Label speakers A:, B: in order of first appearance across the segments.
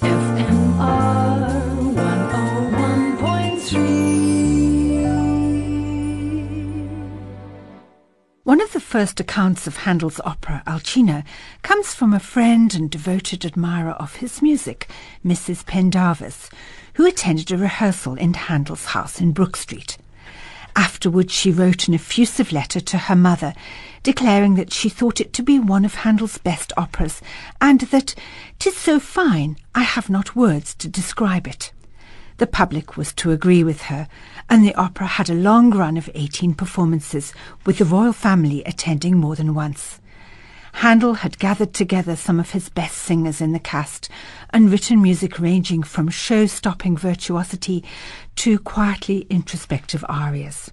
A: 101.3.
B: One of the first accounts of Handel's opera, Alcina, comes from a friend and devoted admirer of his music, Mrs. Pendarves, who attended a rehearsal in Handel's house in Brook Street. Afterwards, she wrote an effusive letter to her mother, declaring that she thought it to be one of Handel's best operas, and that "'tis so fine, I have not words to describe it." The public was to agree with her, and the opera had a long run of 18 performances, with the royal family attending more than once. Handel had gathered together some of his best singers in the cast and written music ranging from show-stopping virtuosity to quietly introspective arias.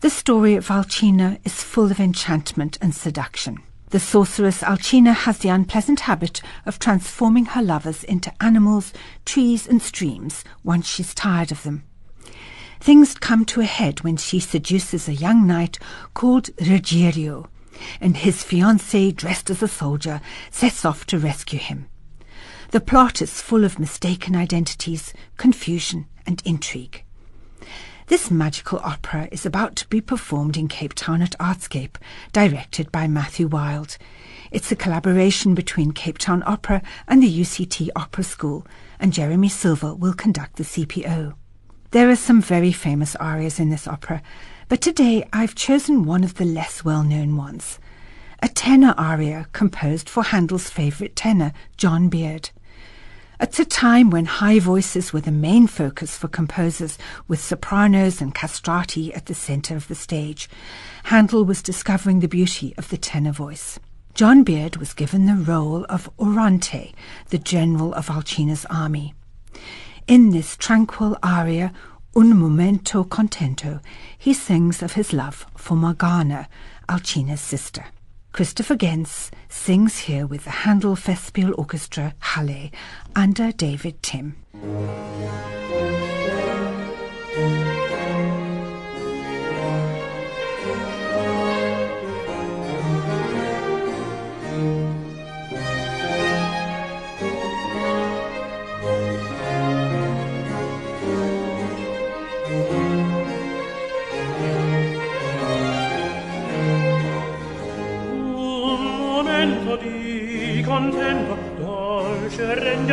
B: The story of Alcina is full of enchantment and seduction. The sorceress Alcina has the unpleasant habit of transforming her lovers into animals, trees, and streams once she's tired of them. Things come to a head when she seduces a young knight called Ruggiero, and his fiancée, dressed as a soldier, sets off to rescue him. The plot is full of mistaken identities, confusion, and intrigue. This magical opera is about to be performed in Cape Town at Artscape, directed by Matthew Wild. It's a collaboration between Cape Town Opera and the UCT Opera School, and Jeremy Silver will conduct the CPO. There are some very famous arias in this opera, but today I've chosen one of the less well-known ones. A tenor aria composed for Handel's favourite tenor, John Beard. At a time when high voices were the main focus for composers, with sopranos and castrati at the centre of the stage, Handel was discovering the beauty of the tenor voice. John Beard was given the role of Oronte, the general of Alcina's army. In this tranquil aria, Un momento contento, he sings of his love for Morgana, Alcina's sister. Christopher Genz sings here with the Handel Festspiel Orchestra Halle under David Timm.
C: Un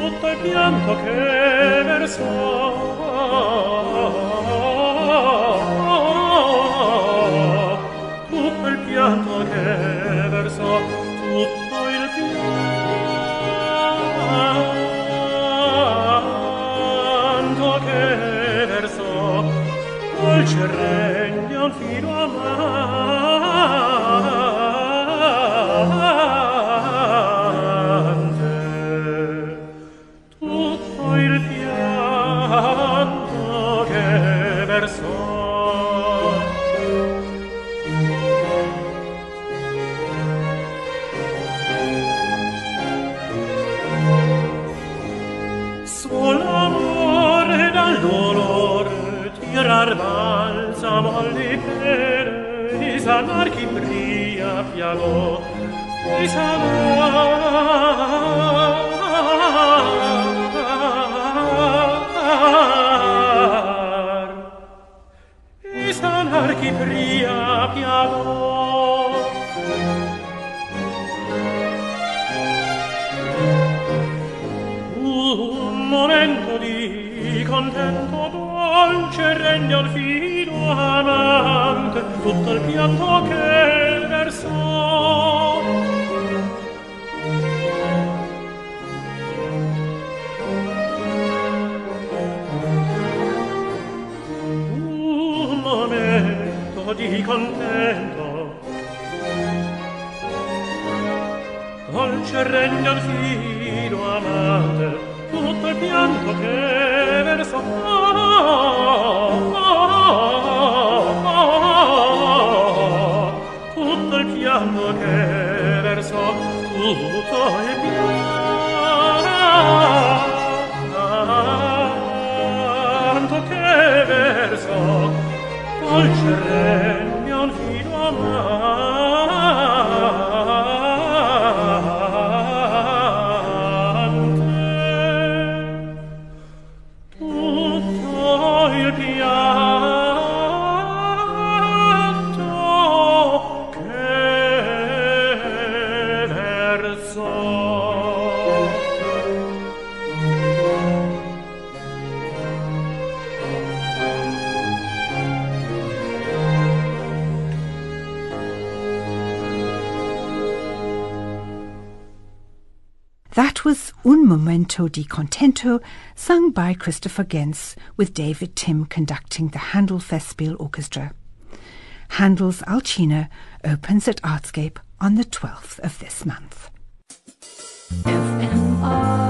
C: tutto il pianto che versò tutto il pianto che versò tutto il pianto che versò dolce re Sol amore dal dolore tirar balsamo alle pere e sanar chi pria piagò e sanar. E sanar chi pria piagò rende al fido amante tutto il pianto che versò. Un momento di contento dolce rende al fido amante tutto il pianto che verso col cervello
B: It was Un Momento di Contento, sung by Christopher Genz, with David Timm conducting the Handel Festspiel Orchestra. Handel's Alcina opens at Artscape on the 12th of this month. FMR.